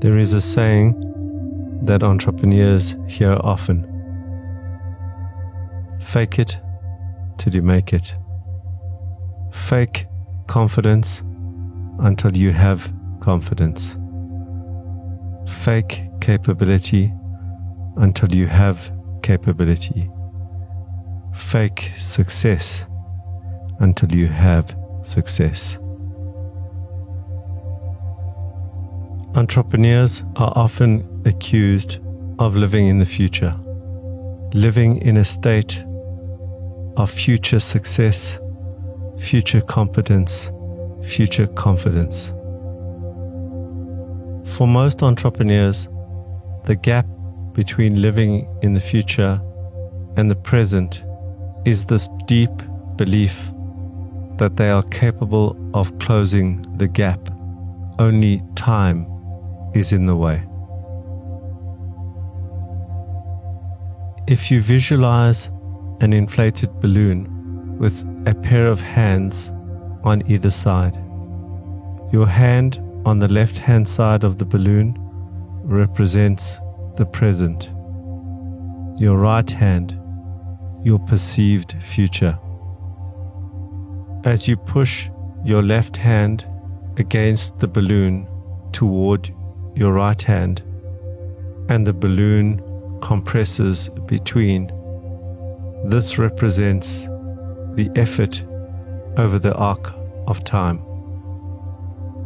There is a saying that entrepreneurs hear often fake it till you make it. Fake confidence until you have confidence. Fake capability until you have capability. Fake success until you have success. Entrepreneurs are often accused of living in the future, living in a state of future success, future competence, future confidence. For most entrepreneurs, the gap between living in the future and the present is this deep belief that they are capable of closing the gap. Only time is in the way. If you visualize an inflated balloon with a pair of hands on either side, your hand on the left hand side of the balloon represents the present, your right hand, your perceived future. As you push your left hand against the balloon toward your right hand, and the balloon compresses between. This represents the effort over the arc of time.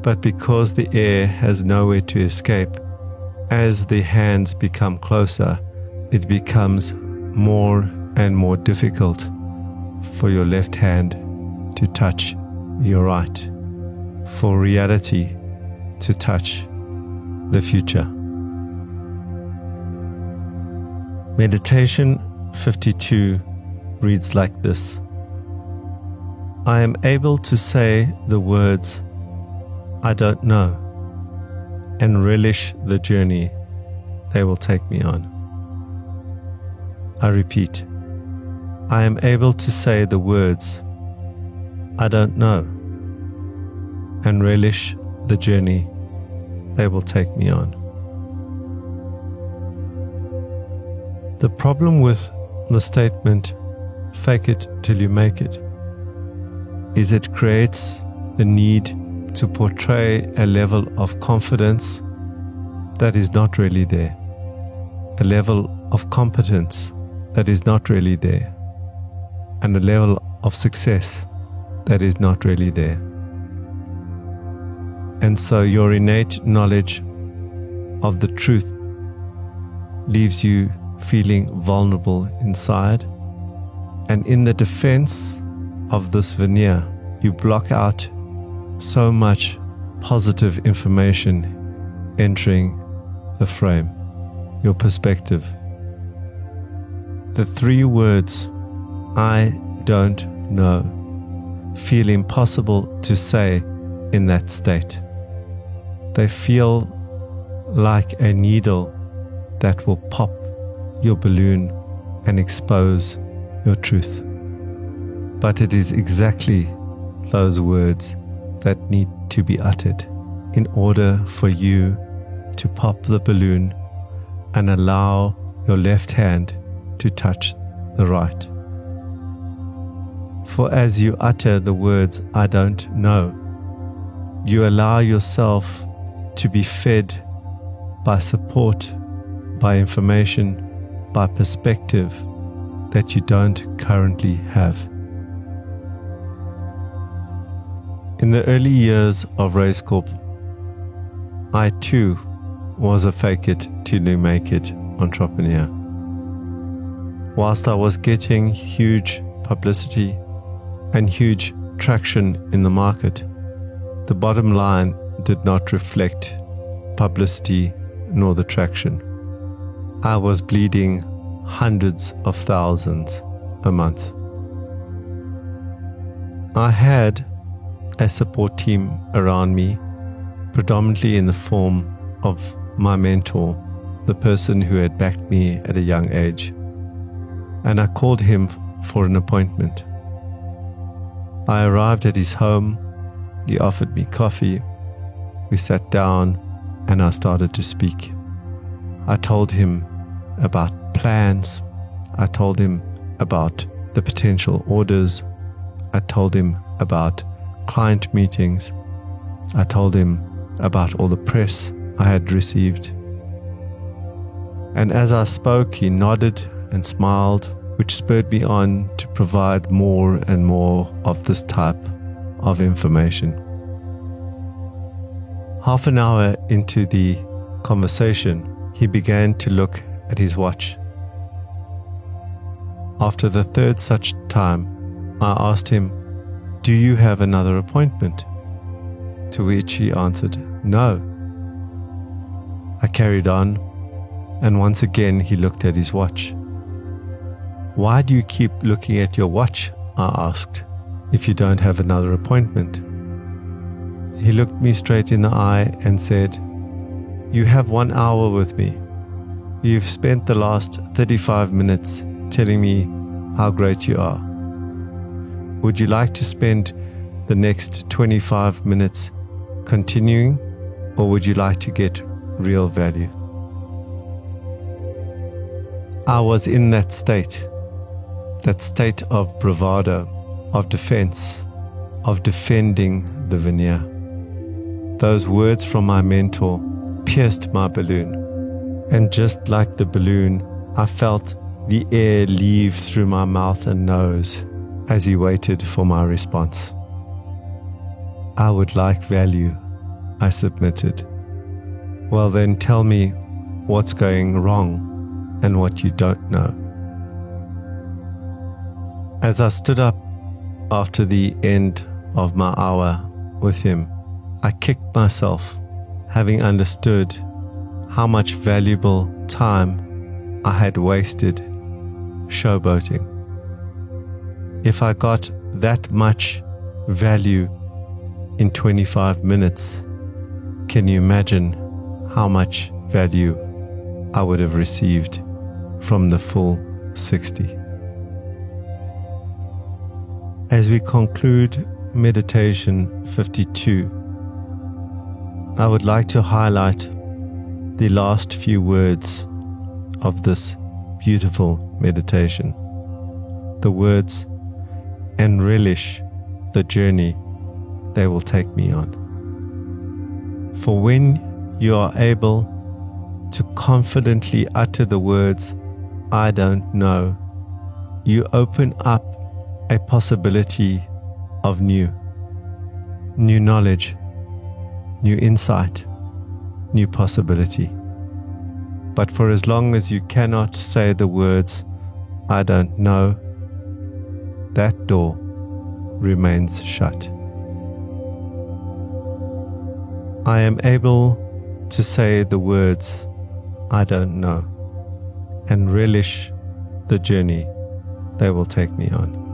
But because the air has nowhere to escape, as the hands become closer, it becomes more and more difficult for your left hand to touch your right, for reality to touch the future. Meditation 52 reads like this I am able to say the words, I don't know, and relish the journey they will take me on. I repeat, I am able to say the words, I don't know, and relish the journey they will take me on. The problem with the statement, fake it till you make it, is it creates the need to portray a level of confidence that is not really there, a level of competence that is not really there, and a level of success that is not really there. And so your innate knowledge of the truth leaves you feeling vulnerable inside. And in the defense of this veneer, you block out so much positive information entering the frame, your perspective. The three words, I don't know, feel impossible to say in that state. They feel like a needle that will pop your balloon and expose your truth. But it is exactly those words that need to be uttered in order for you to pop the balloon and allow your left hand to touch the right. For as you utter the words, I don't know, you allow yourself to be fed by support, by information, by perspective that you don't currently have. In the early years of Race Corp, I too was a fake it till you make it entrepreneur. Whilst I was getting huge publicity and huge traction in the market, the bottom line did not reflect publicity nor the traction. I was bleeding hundreds of thousands a month. I had a support team around me, predominantly in the form of my mentor, the person who had backed me at a young age. And I called him for an appointment. I arrived at his home. He offered me coffee we sat down and I started to speak. I told him about plans. I told him about the potential orders. I told him about client meetings. I told him about all the press I had received. And as I spoke, he nodded and smiled, which spurred me on to provide more and more of this type of information. Half an hour into the conversation, he began to look at his watch. After the third such time, I asked him, Do you have another appointment? To which he answered, No. I carried on, and once again he looked at his watch. Why do you keep looking at your watch? I asked, if you don't have another appointment. He looked me straight in the eye and said, You have one hour with me. You've spent the last 35 minutes telling me how great you are. Would you like to spend the next 25 minutes continuing, or would you like to get real value? I was in that state, that state of bravado, of defense, of defending the veneer. Those words from my mentor pierced my balloon, and just like the balloon, I felt the air leave through my mouth and nose as he waited for my response. I would like value, I submitted. Well, then tell me what's going wrong and what you don't know. As I stood up after the end of my hour with him, I kicked myself, having understood how much valuable time I had wasted showboating. If I got that much value in 25 minutes, can you imagine how much value I would have received from the full 60? As we conclude meditation 52, I would like to highlight the last few words of this beautiful meditation. The words, and relish the journey they will take me on. For when you are able to confidently utter the words, I don't know, you open up a possibility of new, new knowledge, new insight, new possibility. But for as long as you cannot say the words, I don't know, that door remains shut. I am able to say the words, I don't know, and relish the journey they will take me on.